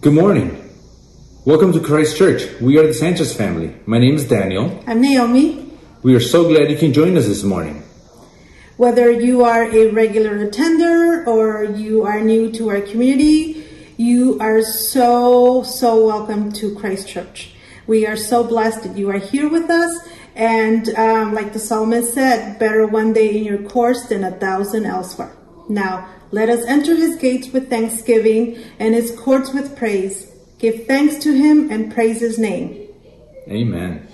Good morning. Welcome to Christ Church. We are the Sanchez family. My name is Daniel. I'm Naomi. We are so glad you can join us this morning. Whether you are a regular attender or you are new to our community, you are so, so welcome to Christ Church. We are so blessed that you are here with us. And um, like the psalmist said, better one day in your course than a thousand elsewhere. Now, let us enter his gates with thanksgiving and his courts with praise. Give thanks to him and praise his name. Amen.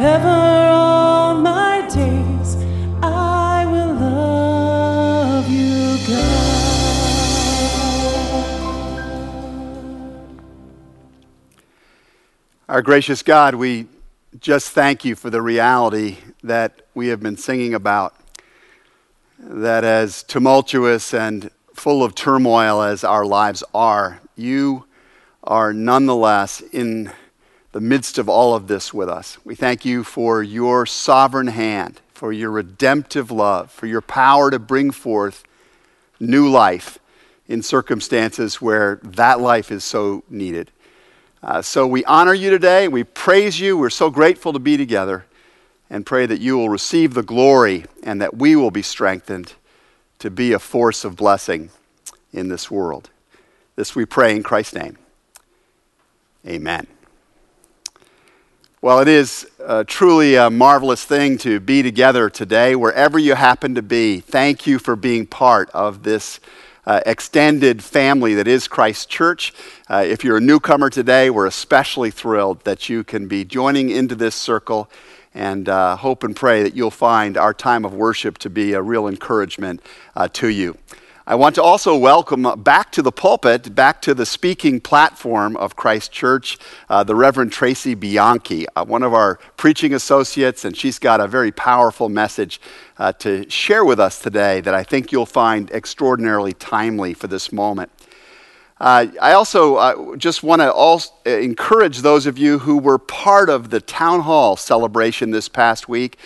Our gracious God, we just thank you for the reality that we have been singing about. That as tumultuous and full of turmoil as our lives are, you are nonetheless in the midst of all of this with us. We thank you for your sovereign hand, for your redemptive love, for your power to bring forth new life in circumstances where that life is so needed. Uh, so we honor you today. We praise you. We're so grateful to be together and pray that you will receive the glory and that we will be strengthened to be a force of blessing in this world. This we pray in Christ's name. Amen. Well, it is uh, truly a marvelous thing to be together today, wherever you happen to be. Thank you for being part of this uh, extended family that is Christ Church. Uh, if you're a newcomer today, we're especially thrilled that you can be joining into this circle and uh, hope and pray that you'll find our time of worship to be a real encouragement uh, to you. I want to also welcome back to the pulpit, back to the speaking platform of Christ Church, uh, the Reverend Tracy Bianchi, uh, one of our preaching associates, and she's got a very powerful message uh, to share with us today that I think you'll find extraordinarily timely for this moment. Uh, I also uh, just want to encourage those of you who were part of the town hall celebration this past week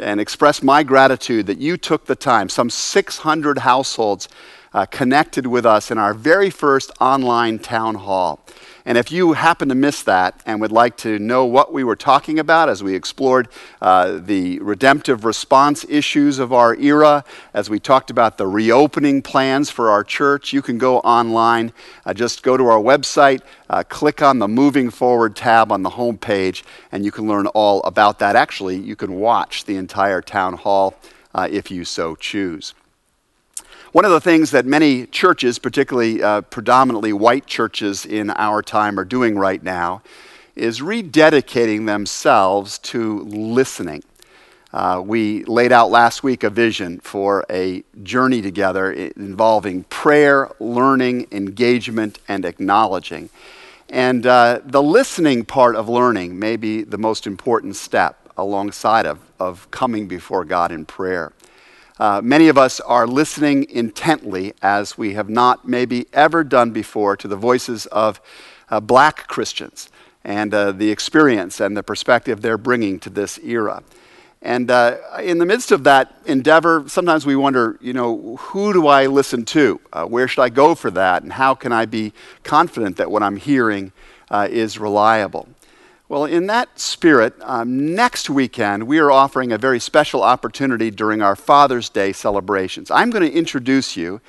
and express my gratitude that you took the time. Some 600 households uh, connected with us in our very first online town hall. And if you happen to miss that and would like to know what we were talking about as we explored uh, the redemptive response issues of our era, as we talked about the reopening plans for our church, you can go online. Uh, just go to our website, uh, click on the Moving Forward tab on the home page, and you can learn all about that. Actually, you can watch the entire town hall uh, if you so choose. One of the things that many churches, particularly uh, predominantly white churches in our time, are doing right now is rededicating themselves to listening. Uh, we laid out last week a vision for a journey together involving prayer, learning, engagement, and acknowledging. And uh, the listening part of learning may be the most important step alongside of, of coming before God in prayer. Uh, many of us are listening intently, as we have not maybe ever done before, to the voices of uh, black Christians and uh, the experience and the perspective they're bringing to this era. And uh, in the midst of that endeavor, sometimes we wonder, you know, who do I listen to? Uh, where should I go for that? And how can I be confident that what I'm hearing uh, is reliable? Well, in that spirit, um, next weekend we are offering a very special opportunity during our Father's Day celebrations. I'm going to introduce you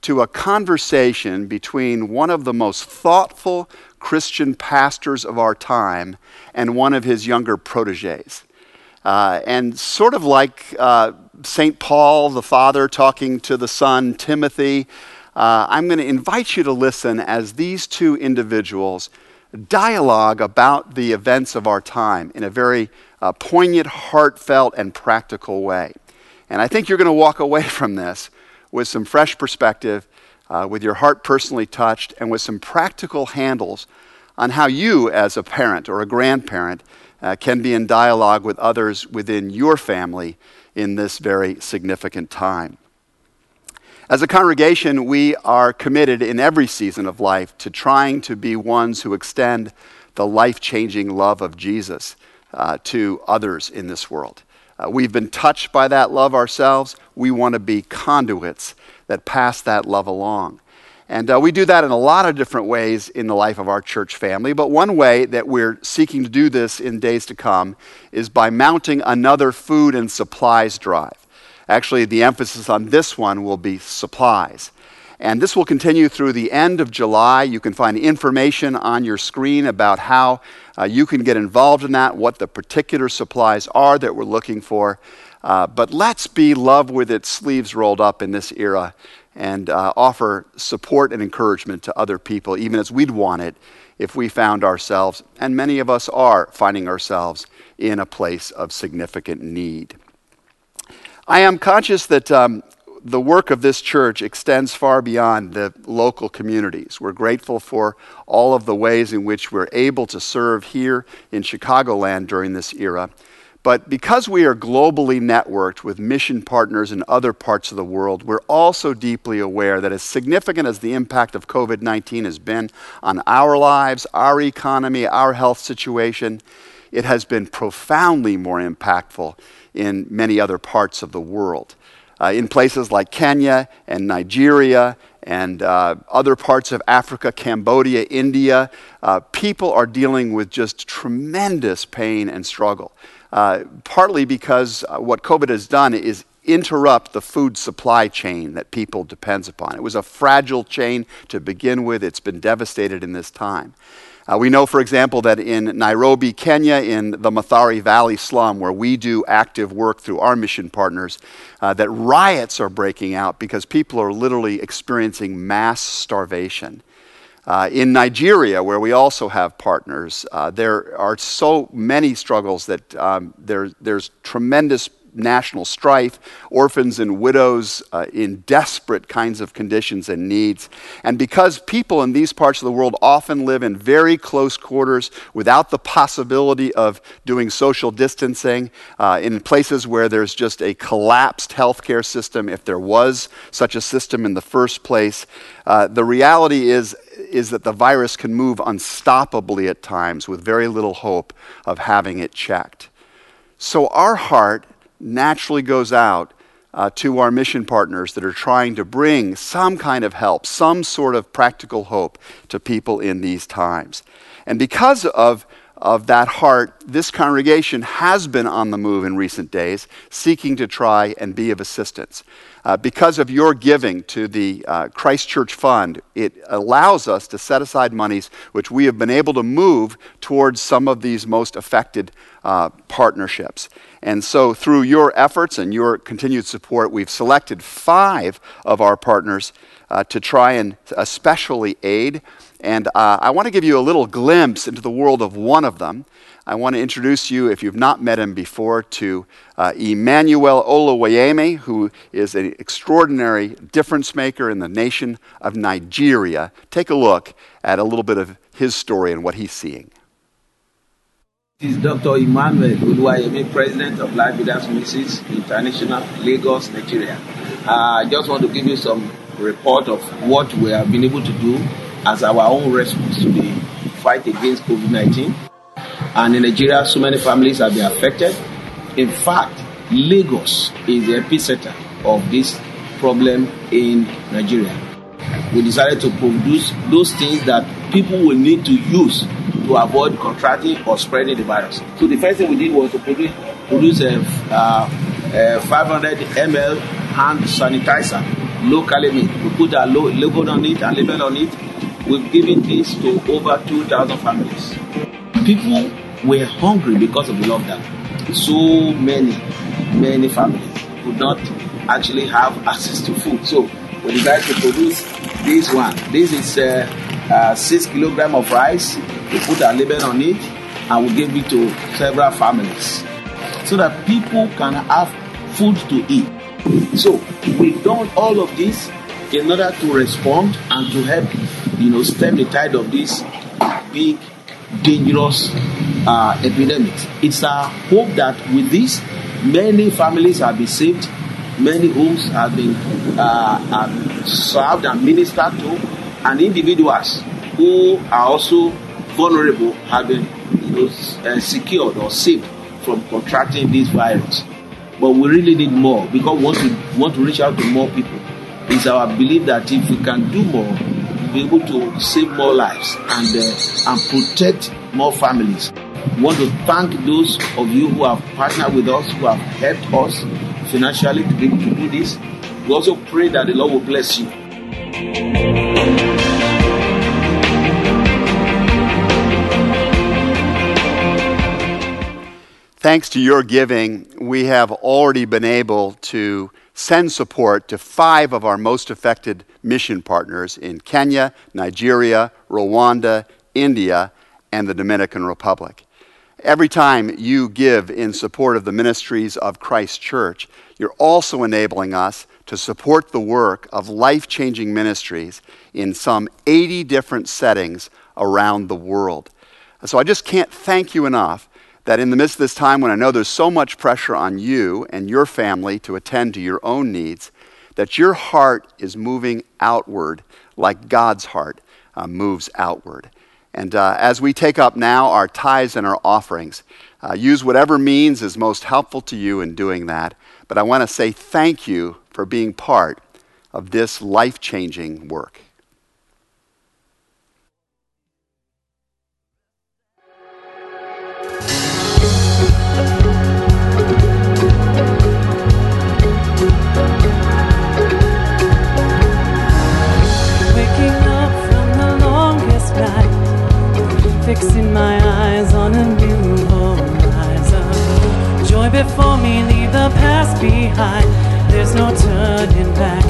to a conversation between one of the most thoughtful Christian pastors of our time and one of his younger proteges. Uh, and sort of like uh, St. Paul, the father, talking to the son, Timothy, uh, I'm going to invite you to listen as these two individuals dialogue about the events of our time in a very uh, poignant, heartfelt, and practical way. And I think you're going to walk away from this with some fresh perspective, uh, with your heart personally touched, and with some practical handles on how you, as a parent or a grandparent, uh, can be in dialogue with others within your family in this very significant time. As a congregation, we are committed in every season of life to trying to be ones who extend the life changing love of Jesus uh, to others in this world. Uh, we've been touched by that love ourselves. We want to be conduits that pass that love along. And uh, we do that in a lot of different ways in the life of our church family. But one way that we're seeking to do this in days to come is by mounting another food and supplies drive. Actually, the emphasis on this one will be supplies. And this will continue through the end of July. You can find information on your screen about how uh, you can get involved in that, what the particular supplies are that we're looking for. Uh, but let's be love with its sleeves rolled up in this era and uh, offer support and encouragement to other people, even as we'd want it if we found ourselves, and many of us are finding ourselves, in a place of significant need. I am conscious that um, the work of this church extends far beyond the local communities. We're grateful for all of the ways in which we're able to serve here in Chicagoland during this era. But because we are globally networked with mission partners in other parts of the world, we're also deeply aware that as significant as the impact of COVID 19 has been on our lives, our economy, our health situation, it has been profoundly more impactful in many other parts of the world. Uh, in places like Kenya and Nigeria and uh, other parts of Africa, Cambodia, India, uh, people are dealing with just tremendous pain and struggle. Uh, partly because uh, what COVID has done is interrupt the food supply chain that people depends upon. It was a fragile chain to begin with. It's been devastated in this time. Uh, we know, for example, that in Nairobi, Kenya, in the Mathare Valley slum, where we do active work through our mission partners, uh, that riots are breaking out because people are literally experiencing mass starvation. Uh, in Nigeria, where we also have partners, uh, there are so many struggles that um, there, there's tremendous national strife, orphans and widows uh, in desperate kinds of conditions and needs. And because people in these parts of the world often live in very close quarters without the possibility of doing social distancing, uh, in places where there's just a collapsed healthcare system, if there was such a system in the first place, uh, the reality is is that the virus can move unstoppably at times with very little hope of having it checked. So our heart naturally goes out uh, to our mission partners that are trying to bring some kind of help, some sort of practical hope to people in these times. And because of of that heart, this congregation has been on the move in recent days, seeking to try and be of assistance. Uh, because of your giving to the uh, Christ Church Fund, it allows us to set aside monies which we have been able to move towards some of these most affected uh, partnerships. And so, through your efforts and your continued support, we've selected five of our partners uh, to try and especially aid. And uh, I want to give you a little glimpse into the world of one of them. I want to introduce you, if you've not met him before, to uh, Emmanuel Oluwayemi, who is an extraordinary difference maker in the nation of Nigeria. Take a look at a little bit of his story and what he's seeing. This is Dr. Emmanuel Oluwayemi, President of Life Leaders Ministries International, Lagos, Nigeria. Uh, I just want to give you some report of what we have been able to do as our own response to the fight against COVID 19. And in Nigeria, so many families have been affected. In fact, Lagos is the epicenter of this problem in Nigeria. We decided to produce those things that people will need to use to avoid contracting or spreading the virus. So the first thing we did was to produce, produce a, uh, a 500 ml hand sanitizer locally made. We put our logo on it and label on it. We've given this to over 2,000 families. People were hungry because of the lockdown. So many, many families could not actually have access to food. So we decided to produce this one. This is uh, uh, six kilogram of rice. We put a label on it and we gave it to several families so that people can have food to eat. So we've done all of this in order to respond and to help, you know, stem the tide of this big dangerous uh, epidemics. It's our hope that with this, many families have been saved, many homes have been uh, have served and ministered to, and individuals who are also vulnerable have been you know, uh, secured or saved from contracting this virus. But we really need more because we want to, want to reach out to more people. It's our belief that if we can do more, be able to save more lives and uh, and protect more families. We want to thank those of you who have partnered with us, who have helped us financially to be able to do this. We also pray that the Lord will bless you. Thanks to your giving, we have already been able to send support to five of our most affected mission partners in Kenya, Nigeria, Rwanda, India, and the Dominican Republic. Every time you give in support of the ministries of Christ Church, you're also enabling us to support the work of life changing ministries in some 80 different settings around the world. So I just can't thank you enough that in the midst of this time when I know there's so much pressure on you and your family to attend to your own needs, that your heart is moving outward like God's heart uh, moves outward. And uh, as we take up now our tithes and our offerings, uh, use whatever means is most helpful to you in doing that. But I want to say thank you for being part of this life changing work. Before me, leave the past behind. There's no turning back,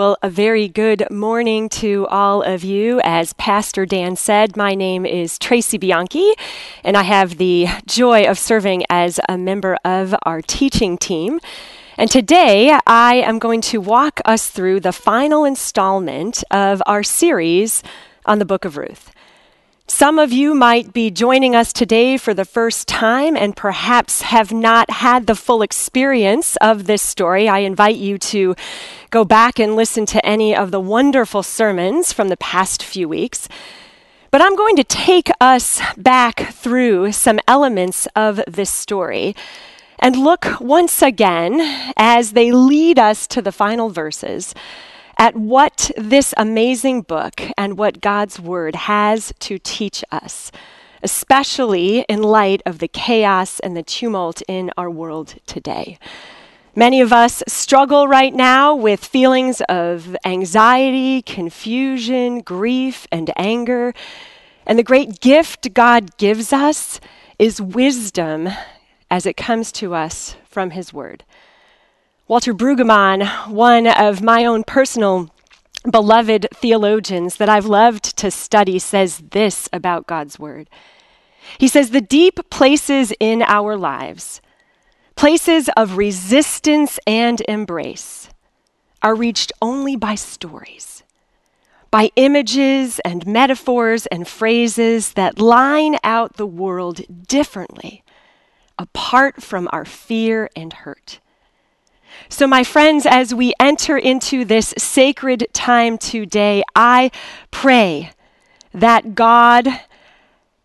Well, a very good morning to all of you. As Pastor Dan said, my name is Tracy Bianchi, and I have the joy of serving as a member of our teaching team. And today I am going to walk us through the final installment of our series on the book of Ruth. Some of you might be joining us today for the first time and perhaps have not had the full experience of this story. I invite you to go back and listen to any of the wonderful sermons from the past few weeks. But I'm going to take us back through some elements of this story and look once again as they lead us to the final verses at what this amazing book and what God's Word has to teach us, especially in light of the chaos and the tumult in our world today. Many of us struggle right now with feelings of anxiety, confusion, grief, and anger. And the great gift God gives us is wisdom as it comes to us from His Word. Walter Brueggemann, one of my own personal beloved theologians that I've loved to study, says this about God's Word. He says, The deep places in our lives, places of resistance and embrace, are reached only by stories, by images and metaphors and phrases that line out the world differently, apart from our fear and hurt. So, my friends, as we enter into this sacred time today, I pray that God,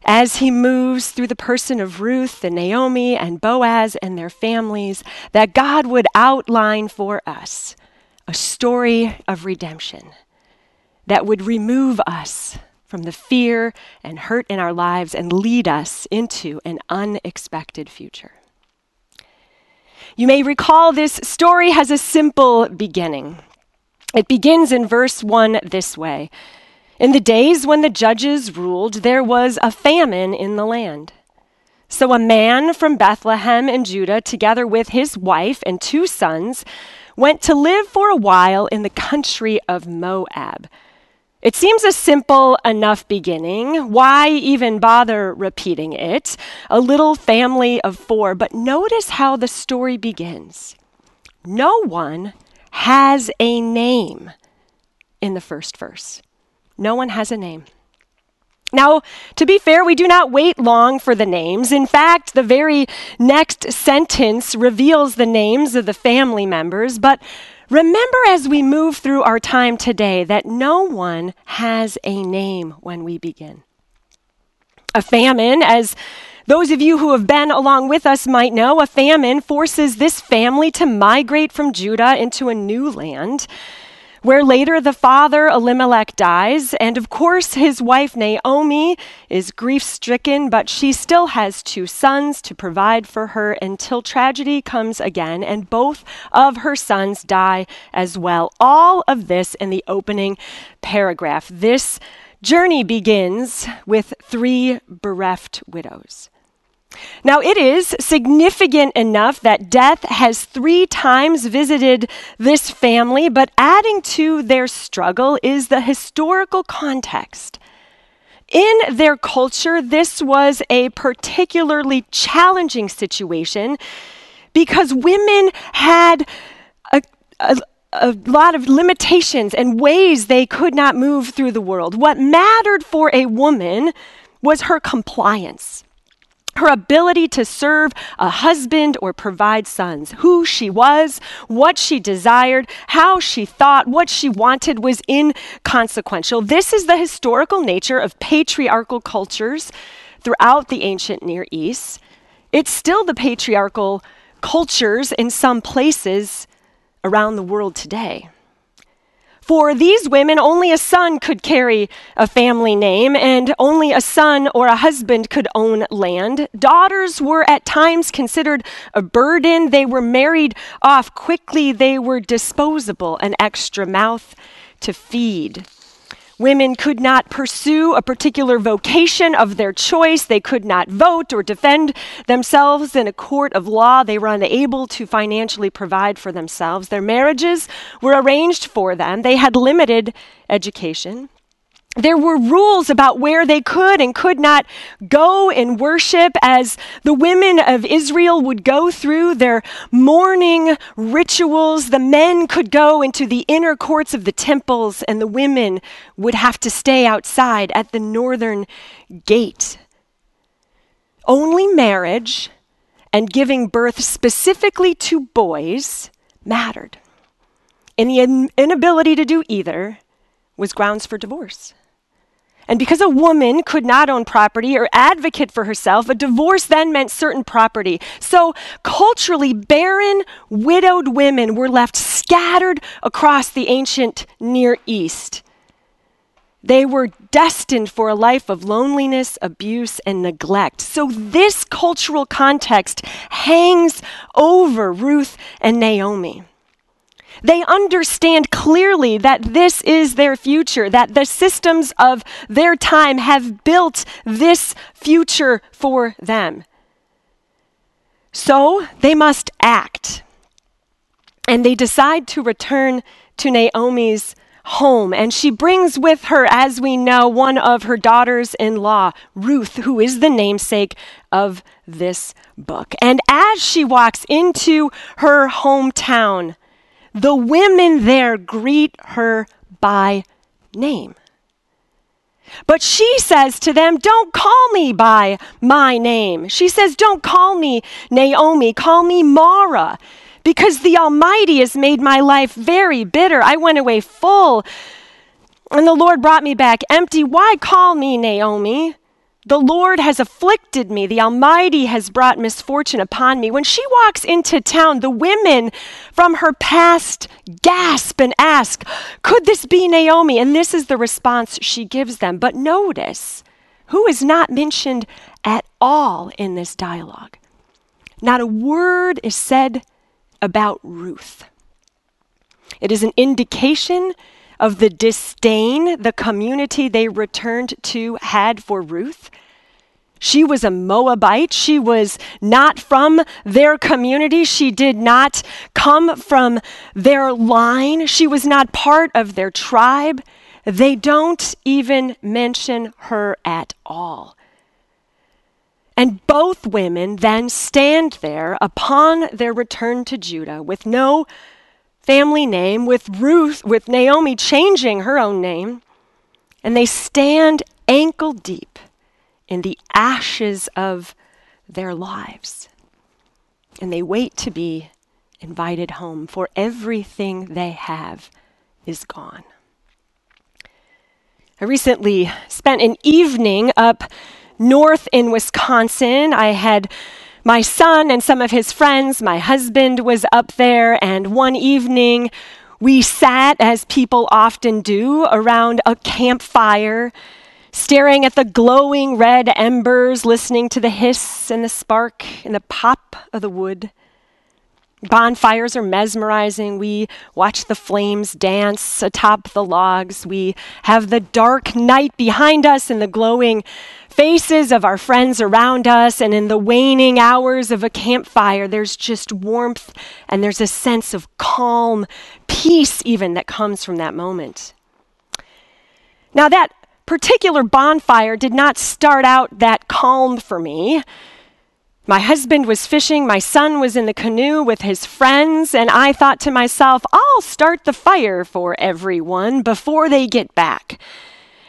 as He moves through the person of Ruth and Naomi and Boaz and their families, that God would outline for us a story of redemption that would remove us from the fear and hurt in our lives and lead us into an unexpected future. You may recall this story has a simple beginning. It begins in verse 1 this way In the days when the judges ruled, there was a famine in the land. So a man from Bethlehem in Judah, together with his wife and two sons, went to live for a while in the country of Moab it seems a simple enough beginning. Why even bother repeating it? A little family of four. But notice how the story begins. No one has a name in the first verse. No one has a name. Now, to be fair, we do not wait long for the names. In fact, the very next sentence reveals the names of the family members, but Remember as we move through our time today that no one has a name when we begin. A famine, as those of you who have been along with us might know, a famine forces this family to migrate from Judah into a new land where later the father Elimelech dies, and of course his wife Naomi is grief stricken, but she still has two sons to provide for her until tragedy comes again, and both of her sons die as well. All of this in the opening paragraph. This journey begins with three bereft widows. Now, it is significant enough that death has three times visited this family, but adding to their struggle is the historical context. In their culture, this was a particularly challenging situation because women had a, a, a lot of limitations and ways they could not move through the world. What mattered for a woman was her compliance her ability to serve a husband or provide sons. Who she was, what she desired, how she thought, what she wanted was inconsequential. This is the historical nature of patriarchal cultures throughout the ancient Near East. It's still the patriarchal cultures in some places around the world today. For these women, only a son could carry a family name, and only a son or a husband could own land. Daughters were at times considered a burden. They were married off quickly. They were disposable, an extra mouth to feed. Women could not pursue a particular vocation of their choice. They could not vote or defend themselves in a court of law. They were unable to financially provide for themselves. Their marriages were arranged for them. They had limited education. There were rules about where they could and could not go and worship as the women of Israel would go through their mourning rituals. The men could go into the inner courts of the temples, and the women would have to stay outside at the northern gate. Only marriage and giving birth specifically to boys mattered. And the inability to do either was grounds for divorce. And because a woman could not own property or advocate for herself, a divorce then meant certain property. So, culturally, barren, widowed women were left scattered across the ancient Near East. They were destined for a life of loneliness, abuse, and neglect. So, this cultural context hangs over Ruth and Naomi. They understand clearly that this is their future, that the systems of their time have built this future for them. So they must act. And they decide to return to Naomi's home. And she brings with her, as we know, one of her daughters in law, Ruth, who is the namesake of this book. And as she walks into her hometown, the women there greet her by name. But she says to them, Don't call me by my name. She says, Don't call me Naomi, call me Mara, because the Almighty has made my life very bitter. I went away full, and the Lord brought me back empty. Why call me Naomi? The Lord has afflicted me. The Almighty has brought misfortune upon me. When she walks into town, the women from her past gasp and ask, Could this be Naomi? And this is the response she gives them. But notice who is not mentioned at all in this dialogue. Not a word is said about Ruth. It is an indication of the disdain the community they returned to had for Ruth. She was a Moabite. She was not from their community. She did not come from their line. She was not part of their tribe. They don't even mention her at all. And both women then stand there upon their return to Judah with no family name, with Ruth, with Naomi changing her own name, and they stand ankle deep in the ashes of their lives. And they wait to be invited home, for everything they have is gone. I recently spent an evening up north in Wisconsin. I had my son and some of his friends, my husband was up there, and one evening we sat, as people often do, around a campfire, staring at the glowing red embers, listening to the hiss and the spark and the pop of the wood. Bonfires are mesmerizing. We watch the flames dance atop the logs. We have the dark night behind us and the glowing faces of our friends around us. And in the waning hours of a campfire, there's just warmth and there's a sense of calm, peace, even that comes from that moment. Now, that particular bonfire did not start out that calm for me. My husband was fishing, my son was in the canoe with his friends, and I thought to myself, I'll start the fire for everyone before they get back.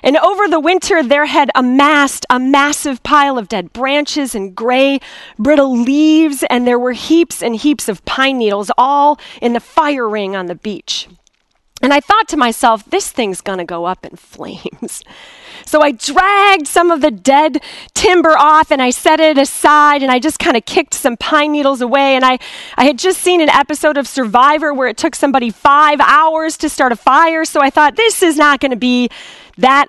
And over the winter, there had amassed a massive pile of dead branches and gray, brittle leaves, and there were heaps and heaps of pine needles all in the fire ring on the beach. And I thought to myself, this thing's going to go up in flames. So I dragged some of the dead timber off and I set it aside and I just kind of kicked some pine needles away. And I, I had just seen an episode of Survivor where it took somebody five hours to start a fire. So I thought, this is not going to be that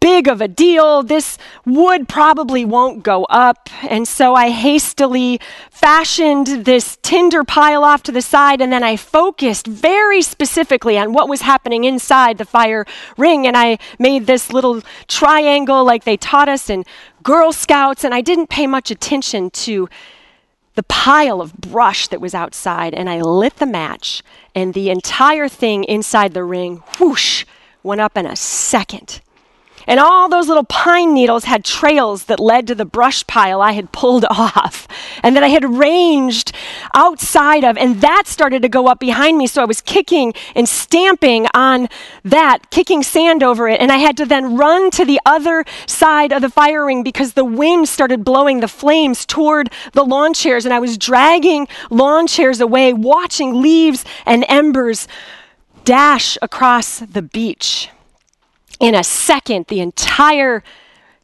big of a deal. This wood probably won't go up. And so I hastily fashioned this tinder pile off to the side, and then I focused very specifically on what was happening inside the fire ring. And I made this little triangle like they taught us in Girl Scouts, and I didn't pay much attention to the pile of brush that was outside. And I lit the match, and the entire thing inside the ring, whoosh, went up in a second. And all those little pine needles had trails that led to the brush pile I had pulled off and that I had arranged outside of. And that started to go up behind me. So I was kicking and stamping on that, kicking sand over it. And I had to then run to the other side of the fire ring because the wind started blowing the flames toward the lawn chairs. And I was dragging lawn chairs away, watching leaves and embers dash across the beach in a second, the entire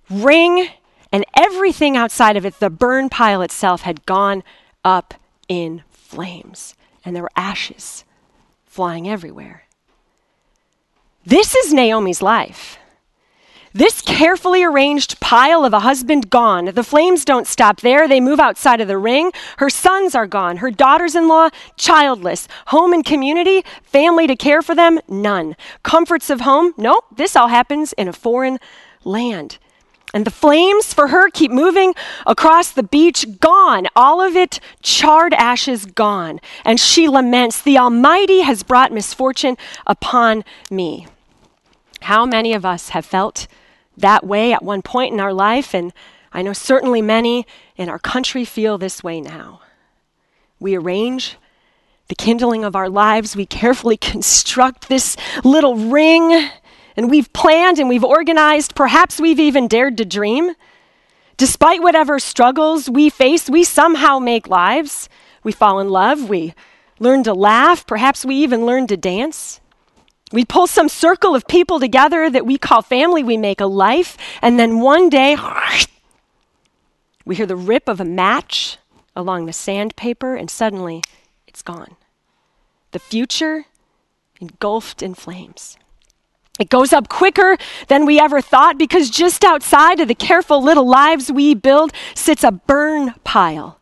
ring and everything outside of it, the burn pile itself, had gone up in flames. And there were ashes flying everywhere. This is Naomi's life. This carefully arranged pile of a husband gone. The flames don't stop there. They move outside of the ring. Her sons are gone. Her daughters in law, childless. Home and community, family to care for them, none. Comforts of home, no, this all happens in a foreign land. And the flames for her keep moving across the beach, gone. All of it, charred ashes, gone. And she laments, The Almighty has brought misfortune upon me. How many of us have felt that way at one point in our life, and I know certainly many in our country feel this way now. We arrange the kindling of our lives, we carefully construct this little ring, and we've planned and we've organized, perhaps we've even dared to dream. Despite whatever struggles we face, we somehow make lives. We fall in love, we learn to laugh, perhaps we even learn to dance. We pull some circle of people together that we call family, we make a life, and then one day we hear the rip of a match along the sandpaper, and suddenly it's gone. The future engulfed in flames. It goes up quicker than we ever thought because just outside of the careful little lives we build sits a burn pile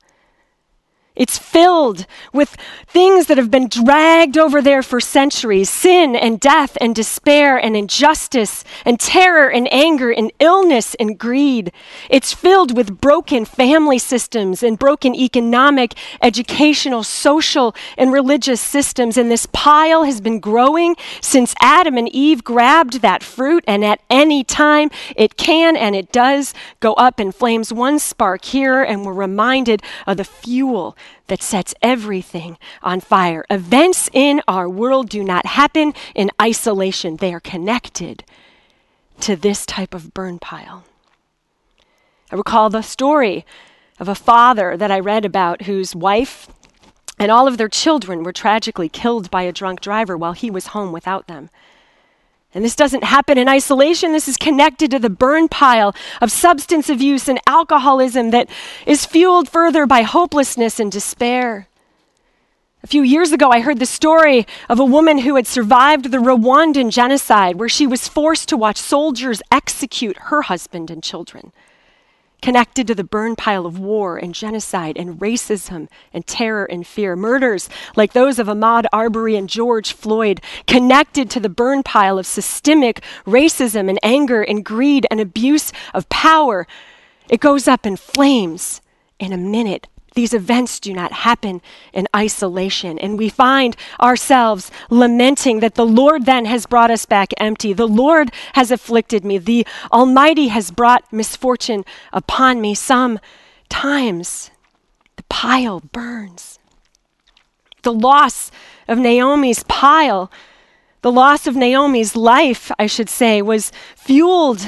it's filled with things that have been dragged over there for centuries sin and death and despair and injustice and terror and anger and illness and greed. It's filled with broken family systems and broken economic, educational, social, and religious systems. And this pile has been growing since Adam and Eve grabbed that fruit. And at any time, it can and it does go up in flames. One spark here, and we're reminded of the fuel that sets everything on fire. Events in our world do not happen in isolation, they are connected to this type of burn pile. I recall the story of a father that I read about whose wife and all of their children were tragically killed by a drunk driver while he was home without them. And this doesn't happen in isolation. This is connected to the burn pile of substance abuse and alcoholism that is fueled further by hopelessness and despair. A few years ago, I heard the story of a woman who had survived the Rwandan genocide, where she was forced to watch soldiers execute her husband and children connected to the burn pile of war and genocide and racism and terror and fear. Murders like those of Ahmaud Arbery and George Floyd, connected to the burn pile of systemic racism and anger and greed and abuse of power. It goes up in flames in a minute these events do not happen in isolation. And we find ourselves lamenting that the Lord then has brought us back empty. The Lord has afflicted me. The Almighty has brought misfortune upon me. Sometimes the pile burns. The loss of Naomi's pile, the loss of Naomi's life, I should say, was fueled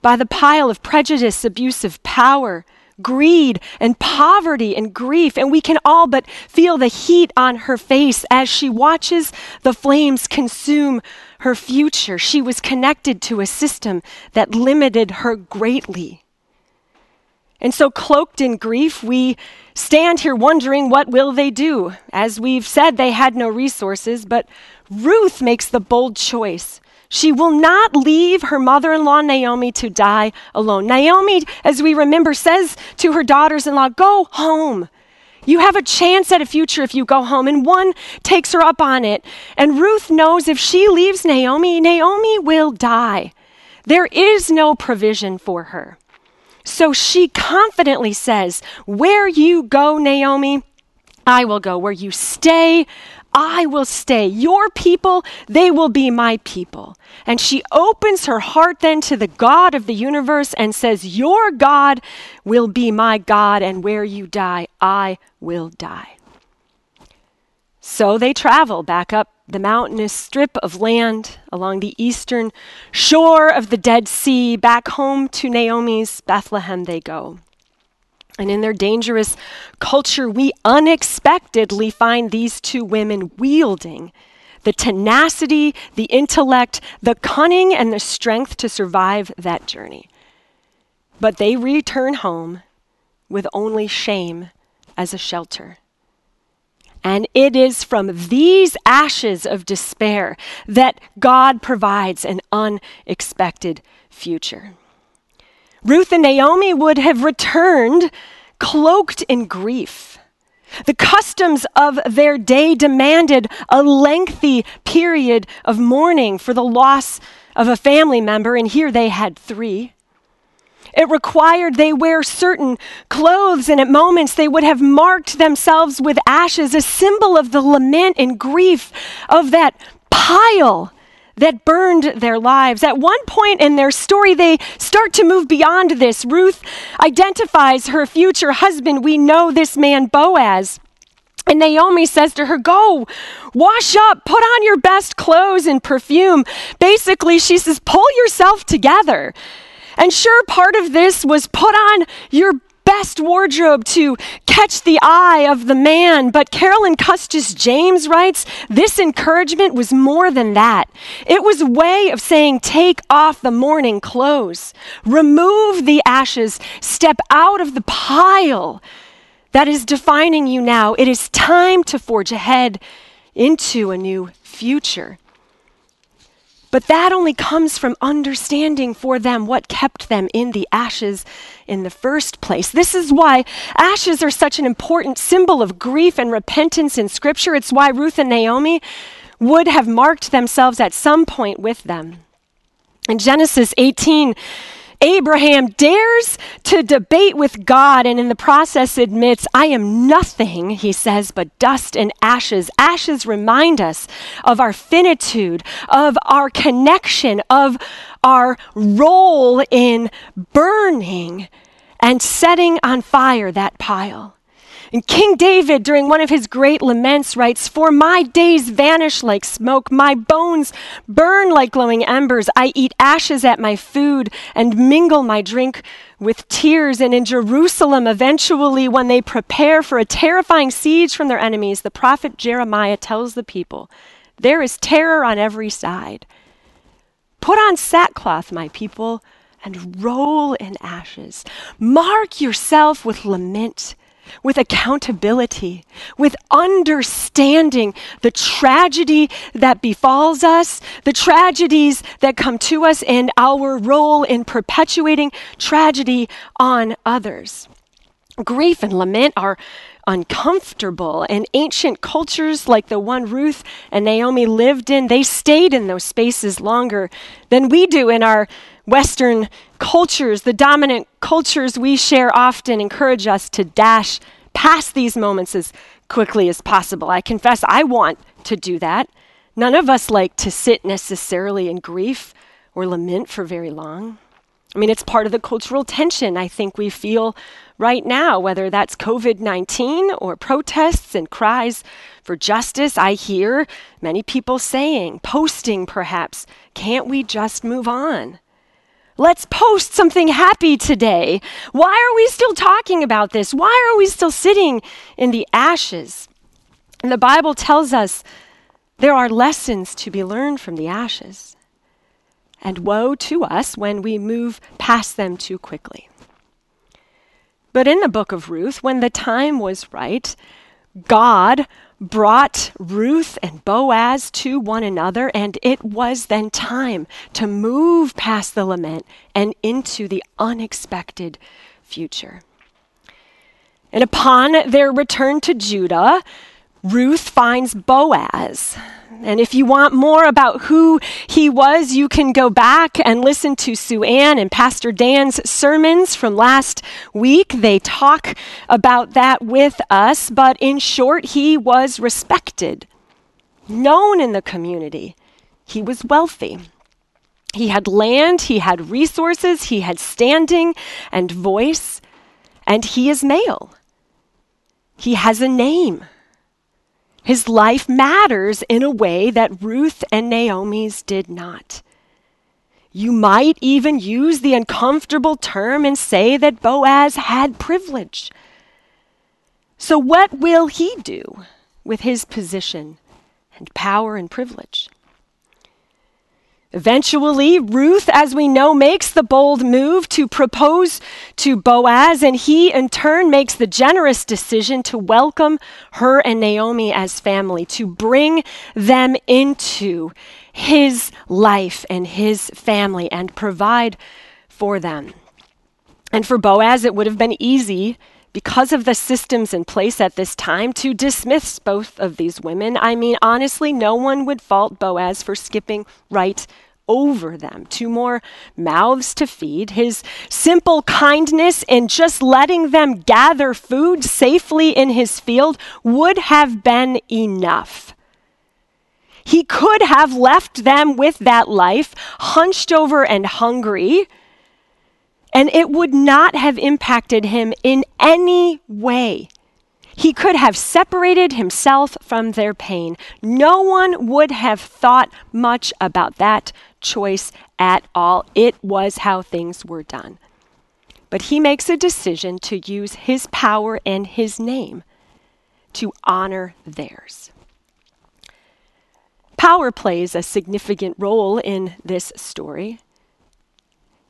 by the pile of prejudice, abuse of power greed and poverty and grief. And we can all but feel the heat on her face as she watches the flames consume her future. She was connected to a system that limited her greatly. And so, cloaked in grief, we stand here wondering what will they do? As we've said, they had no resources, but Ruth makes the bold choice she will not leave her mother in law, Naomi, to die alone. Naomi, as we remember, says to her daughters in law, Go home. You have a chance at a future if you go home. And one takes her up on it. And Ruth knows if she leaves Naomi, Naomi will die. There is no provision for her. So she confidently says, Where you go, Naomi, I will go. Where you stay, I will stay. Your people, they will be my people. And she opens her heart then to the God of the universe and says, Your God will be my God, and where you die, I will die. So they travel back up the mountainous strip of land along the eastern shore of the Dead Sea. Back home to Naomi's Bethlehem they go. And in their dangerous culture, we unexpectedly find these two women wielding the tenacity, the intellect, the cunning, and the strength to survive that journey. But they return home with only shame as a shelter. And it is from these ashes of despair that God provides an unexpected future. Ruth and Naomi would have returned cloaked in grief. The customs of their day demanded a lengthy period of mourning for the loss of a family member, and here they had three. It required they wear certain clothes, and at moments they would have marked themselves with ashes, a symbol of the lament and grief of that pile that burned their lives. At one point in their story, they start to move beyond this. Ruth identifies her future husband. We know this man, Boaz. And Naomi says to her, Go, wash up, put on your best clothes and perfume. Basically, she says, Pull yourself together. And sure, part of this was put on your best wardrobe to catch the eye of the man. But Carolyn Custis James writes this encouragement was more than that. It was a way of saying, take off the mourning clothes, remove the ashes, step out of the pile that is defining you now. It is time to forge ahead into a new future. But that only comes from understanding for them what kept them in the ashes in the first place. This is why ashes are such an important symbol of grief and repentance in Scripture. It's why Ruth and Naomi would have marked themselves at some point with them. In Genesis 18, Abraham dares to debate with God and in the process admits, I am nothing, he says, but dust and ashes. Ashes remind us of our finitude, of our connection, of our role in burning and setting on fire that pile. And King David, during one of his great laments, writes, For my days vanish like smoke, my bones burn like glowing embers. I eat ashes at my food and mingle my drink with tears. And in Jerusalem, eventually, when they prepare for a terrifying siege from their enemies, the prophet Jeremiah tells the people, There is terror on every side. Put on sackcloth, my people, and roll in ashes. Mark yourself with lament with accountability, with understanding the tragedy that befalls us, the tragedies that come to us, and our role in perpetuating tragedy on others. Grief and lament are uncomfortable. And ancient cultures like the one Ruth and Naomi lived in, they stayed in those spaces longer than we do in our Western cultures, the dominant cultures we share often encourage us to dash past these moments as quickly as possible. I confess I want to do that. None of us like to sit necessarily in grief or lament for very long. I mean, it's part of the cultural tension I think we feel right now, whether that's COVID 19 or protests and cries for justice. I hear many people saying, posting perhaps, can't we just move on? Let's post something happy today. Why are we still talking about this? Why are we still sitting in the ashes? And the Bible tells us there are lessons to be learned from the ashes. And woe to us when we move past them too quickly. But in the book of Ruth, when the time was right, God brought Ruth and Boaz to one another, and it was then time to move past the lament and into the unexpected future. And upon their return to Judah, Ruth finds Boaz, and if you want more about who he was, you can go back and listen to Sue Ann and Pastor Dan's sermons from last week. They talk about that with us, but in short, he was respected known in the community. He was wealthy. He had land, he had resources, he had standing and voice, and he is male. He has a name. His life matters in a way that Ruth and Naomi's did not. You might even use the uncomfortable term and say that Boaz had privilege. So, what will he do with his position and power and privilege? Eventually, Ruth, as we know, makes the bold move to propose to Boaz, and he in turn makes the generous decision to welcome her and Naomi as family, to bring them into his life and his family and provide for them. And for Boaz, it would have been easy because of the systems in place at this time to dismiss both of these women. I mean, honestly, no one would fault Boaz for skipping right over them, two more mouths to feed. His simple kindness in just letting them gather food safely in his field would have been enough. He could have left them with that life, hunched over and hungry and it would not have impacted him in any way. He could have separated himself from their pain. No one would have thought much about that choice at all. It was how things were done. But he makes a decision to use his power and his name to honor theirs. Power plays a significant role in this story.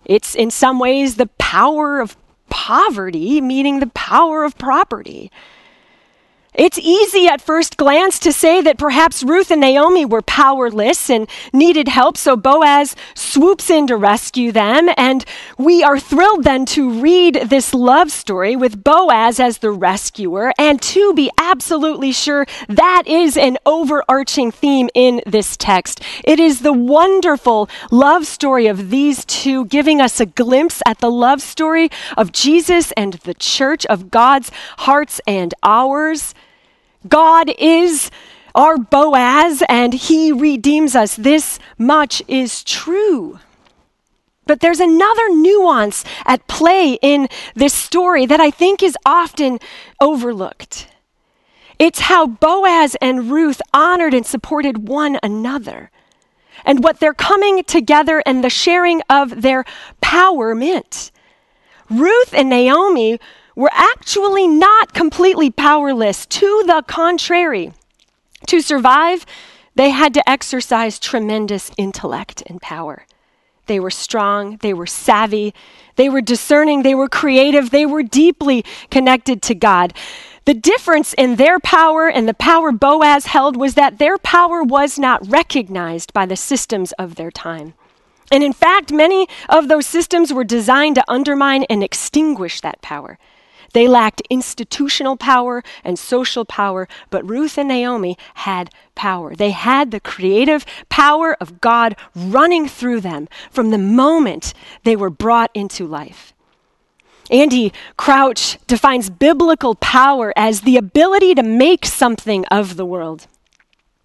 It's in some ways the power of poverty, meaning the power of property. It's easy at first glance to say that perhaps Ruth and Naomi were powerless and needed help, so Boaz swoops in to rescue them. And we are thrilled then to read this love story with Boaz as the rescuer and to be absolutely sure that is an overarching theme in this text. It is the wonderful love story of these two, giving us a glimpse at the love story of Jesus and the church, of God's hearts and ours. God is our Boaz and he redeems us. This much is true. But there's another nuance at play in this story that I think is often overlooked. It's how Boaz and Ruth honored and supported one another, and what their coming together and the sharing of their power meant. Ruth and Naomi were actually not completely powerless. To the contrary, to survive, they had to exercise tremendous intellect and power. They were strong, they were savvy, they were discerning, they were creative, they were deeply connected to God. The difference in their power and the power Boaz held was that their power was not recognized by the systems of their time. And in fact, many of those systems were designed to undermine and extinguish that power. They lacked institutional power and social power, but Ruth and Naomi had power. They had the creative power of God running through them from the moment they were brought into life. Andy Crouch defines biblical power as the ability to make something of the world.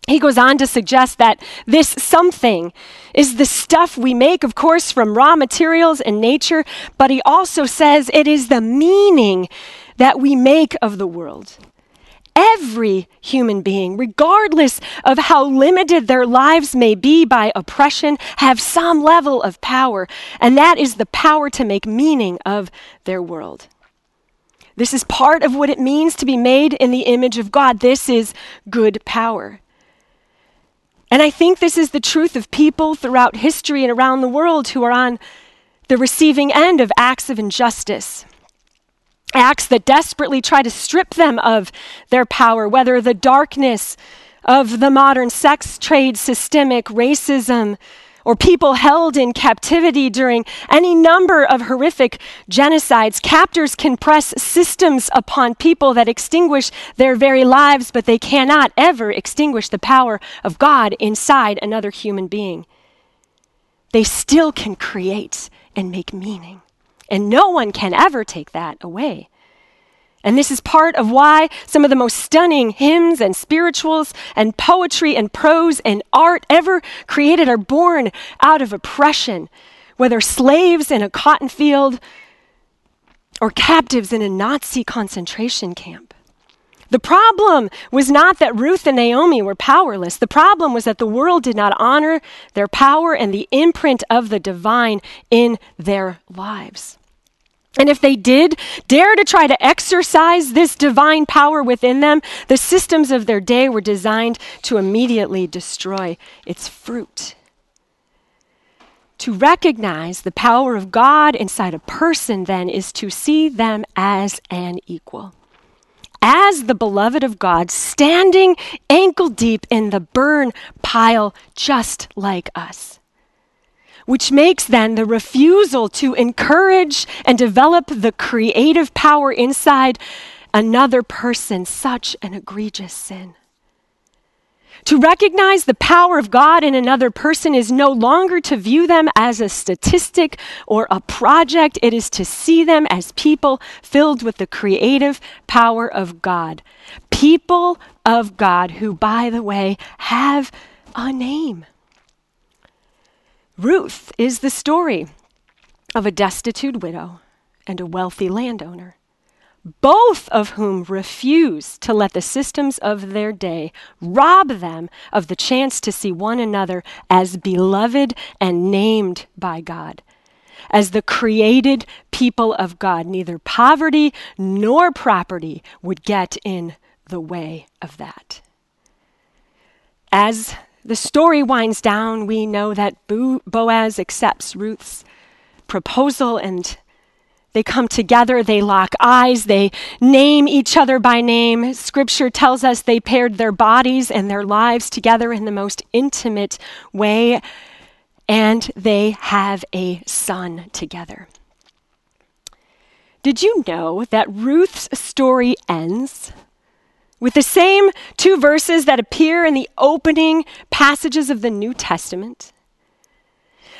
He goes on to suggest that this something is the stuff we make, of course, from raw materials and nature, but he also says it is the meaning that we make of the world. Every human being, regardless of how limited their lives may be by oppression, have some level of power, and that is the power to make meaning of their world. This is part of what it means to be made in the image of God. This is good power. And I think this is the truth of people throughout history and around the world who are on the receiving end of acts of injustice. Acts that desperately try to strip them of their power, whether the darkness of the modern sex trade, systemic racism, or people held in captivity during any number of horrific genocides. Captors can press systems upon people that extinguish their very lives, but they cannot ever extinguish the power of God inside another human being. They still can create and make meaning, and no one can ever take that away. And this is part of why some of the most stunning hymns and spirituals and poetry and prose and art ever created are born out of oppression, whether slaves in a cotton field or captives in a Nazi concentration camp. The problem was not that Ruth and Naomi were powerless. The problem was that the world did not honor their power and the imprint of the divine in their lives. And if they did dare to try to exercise this divine power within them, the systems of their day were designed to immediately destroy its fruit. To recognize the power of God inside a person, then, is to see them as an equal. As the beloved of God, standing ankle deep in the burn pile, just like us which makes then the refusal to encourage and develop the creative power inside another person such an egregious sin. To recognize the power of God in another person is no longer to view them as a statistic or a project. It is to see them as people filled with the creative power of God. People of God who, by the way, have a name. Ruth is the story of a destitute widow and a wealthy landowner, both of whom refuse to let the systems of their day rob them of the chance to see one another as beloved and named by God. As the created people of God, neither poverty nor property would get in the way of that. As the story winds down. We know that Boaz accepts Ruth's proposal and they come together, they lock eyes, they name each other by name. Scripture tells us they paired their bodies and their lives together in the most intimate way, and they have a son together. Did you know that Ruth's story ends with the same two verses that appear in the opening passages of the New Testament.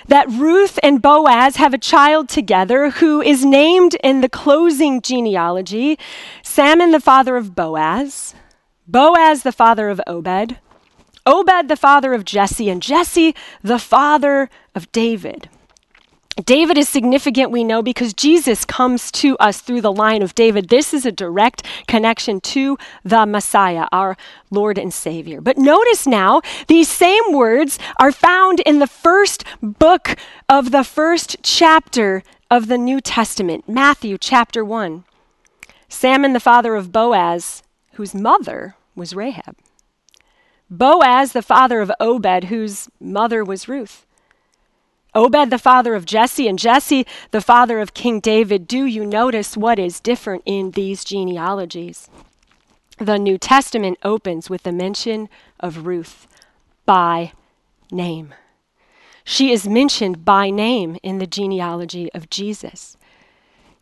That Ruth and Boaz have a child together who is named in the closing genealogy Salmon, the father of Boaz, Boaz, the father of Obed, Obed, the father of Jesse, and Jesse, the father of David. David is significant, we know, because Jesus comes to us through the line of David. This is a direct connection to the Messiah, our Lord and Savior. But notice now, these same words are found in the first book of the first chapter of the New Testament, Matthew chapter 1. Salmon, the father of Boaz, whose mother was Rahab. Boaz, the father of Obed, whose mother was Ruth. Obed, the father of Jesse, and Jesse, the father of King David. Do you notice what is different in these genealogies? The New Testament opens with the mention of Ruth by name. She is mentioned by name in the genealogy of Jesus.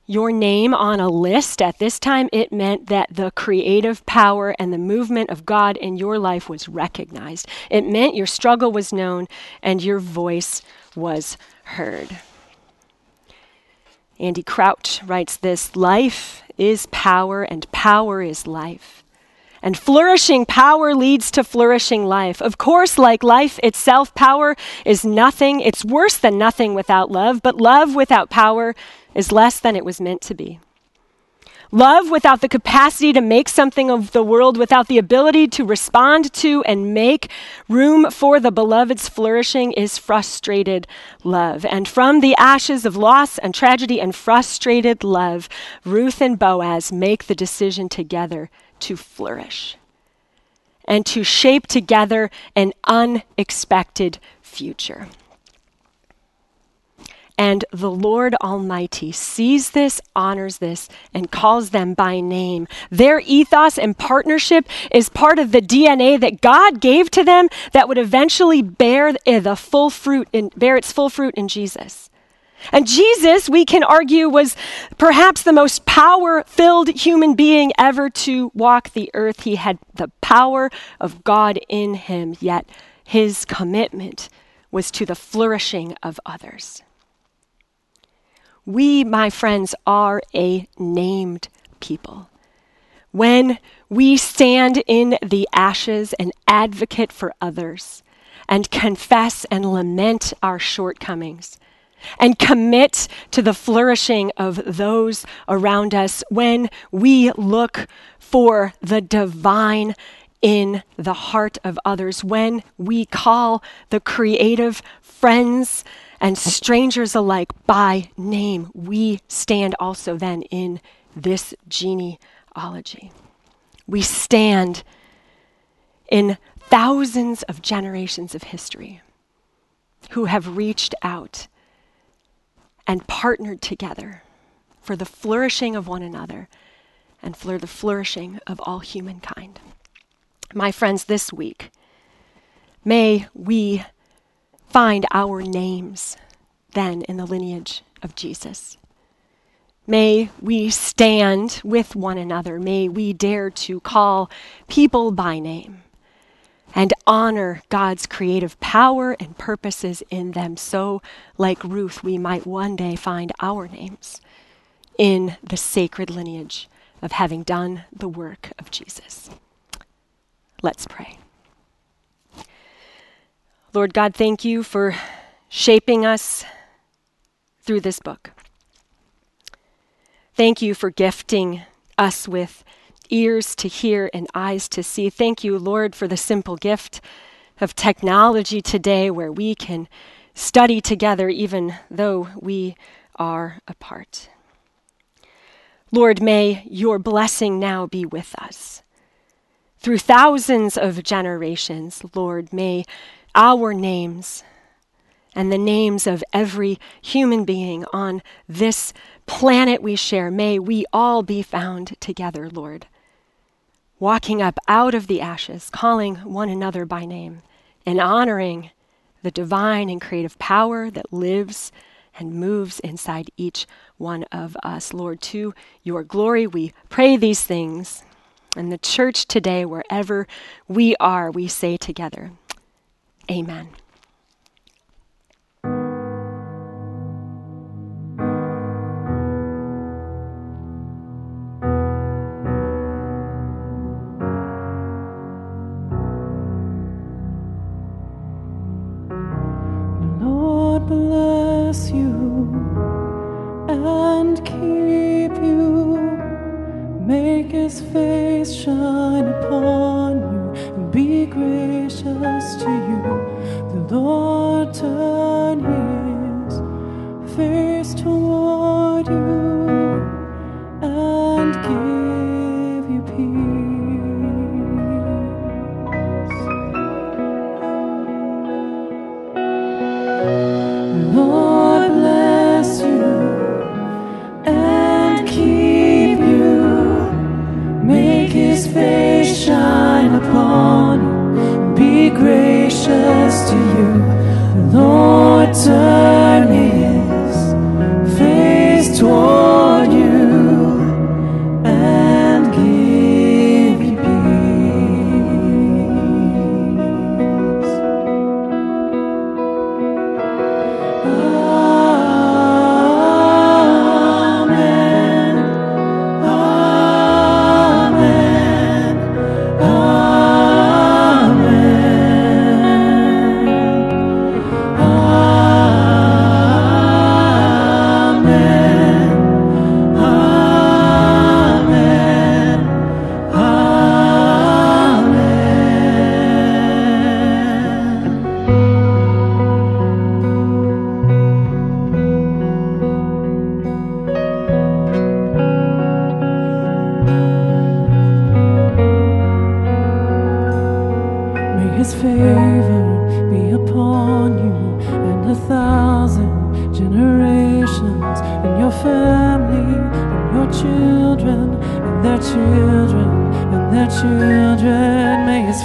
Your name on a list at this time, it meant that the creative power and the movement of God in your life was recognized. It meant your struggle was known and your voice was heard. Andy Crouch writes this Life is power, and power is life. And flourishing power leads to flourishing life. Of course, like life itself, power is nothing. It's worse than nothing without love, but love without power is less than it was meant to be. Love without the capacity to make something of the world, without the ability to respond to and make room for the beloved's flourishing, is frustrated love. And from the ashes of loss and tragedy and frustrated love, Ruth and Boaz make the decision together to flourish and to shape together an unexpected future. And the Lord Almighty sees this, honors this, and calls them by name. Their ethos and partnership is part of the DNA that God gave to them that would eventually bear eh, the full fruit in, bear its full fruit in Jesus. And Jesus, we can argue, was perhaps the most power filled human being ever to walk the earth. He had the power of God in him, yet his commitment was to the flourishing of others. We, my friends, are a named people. when we stand in the ashes and advocate for others and confess and lament our shortcomings and commit to the flourishing of those around us when we look for the divine in the heart of others, when we call the creative friends and strangers alike by name, we stand also then in this genealogy. We stand in thousands of generations of history who have reached out and partnered together for the flourishing of one another and for the flourishing of all humankind. My friends, this week, may we find our names then in the lineage of Jesus. May we stand with one another. May we dare to call people by name and honor God's creative power and purposes in them. So, like Ruth, we might one day find our names in the sacred lineage of having done the work of Jesus. Let's pray. Lord God, thank you for shaping us through this book. Thank you for gifting us with ears to hear and eyes to see. Thank you, Lord, for the simple gift of technology today where we can study together even though we are apart. Lord, may your blessing now be with us. Through thousands of generations, Lord, may our names and the names of every human being on this planet we share, may we all be found together, Lord, walking up out of the ashes, calling one another by name, and honoring the divine and creative power that lives and moves inside each one of us. Lord, to your glory, we pray these things. And the church today, wherever we are, we say together, Amen.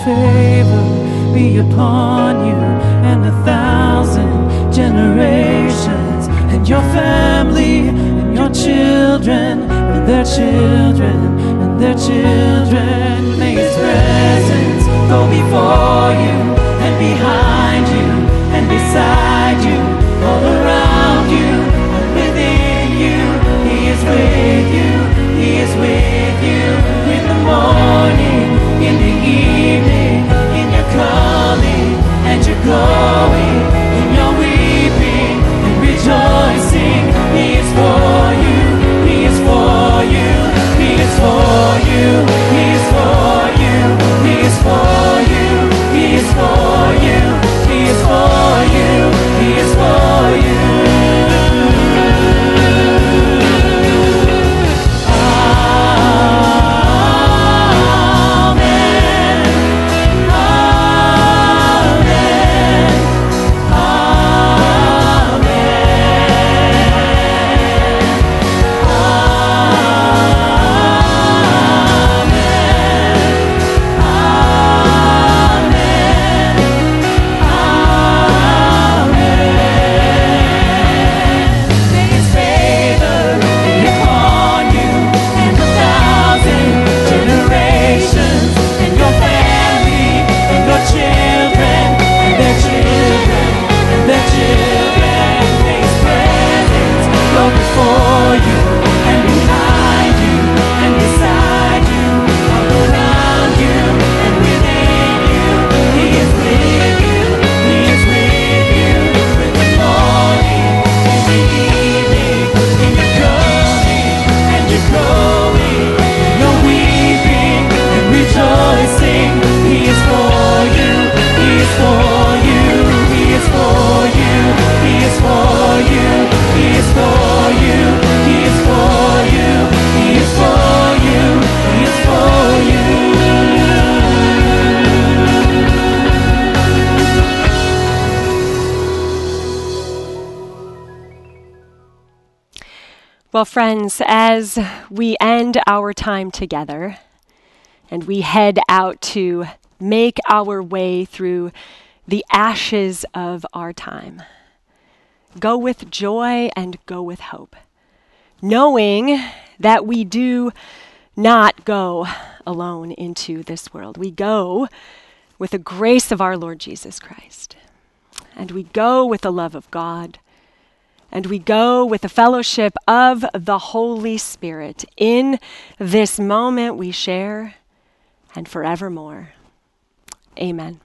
Favor be upon you and a thousand generations, and your family, and your children, and their children, and their children. May his presence go before you and behind you and beside you, all around you and within you. He is with you, he is with you, with the Well, for you. Friends, as we end our time together and we head out to make our way through the ashes of our time, go with joy and go with hope, knowing that we do not go alone into this world. We go with the grace of our Lord Jesus Christ, and we go with the love of God and we go with the fellowship of the Holy Spirit. In this moment we share and forevermore. Amen.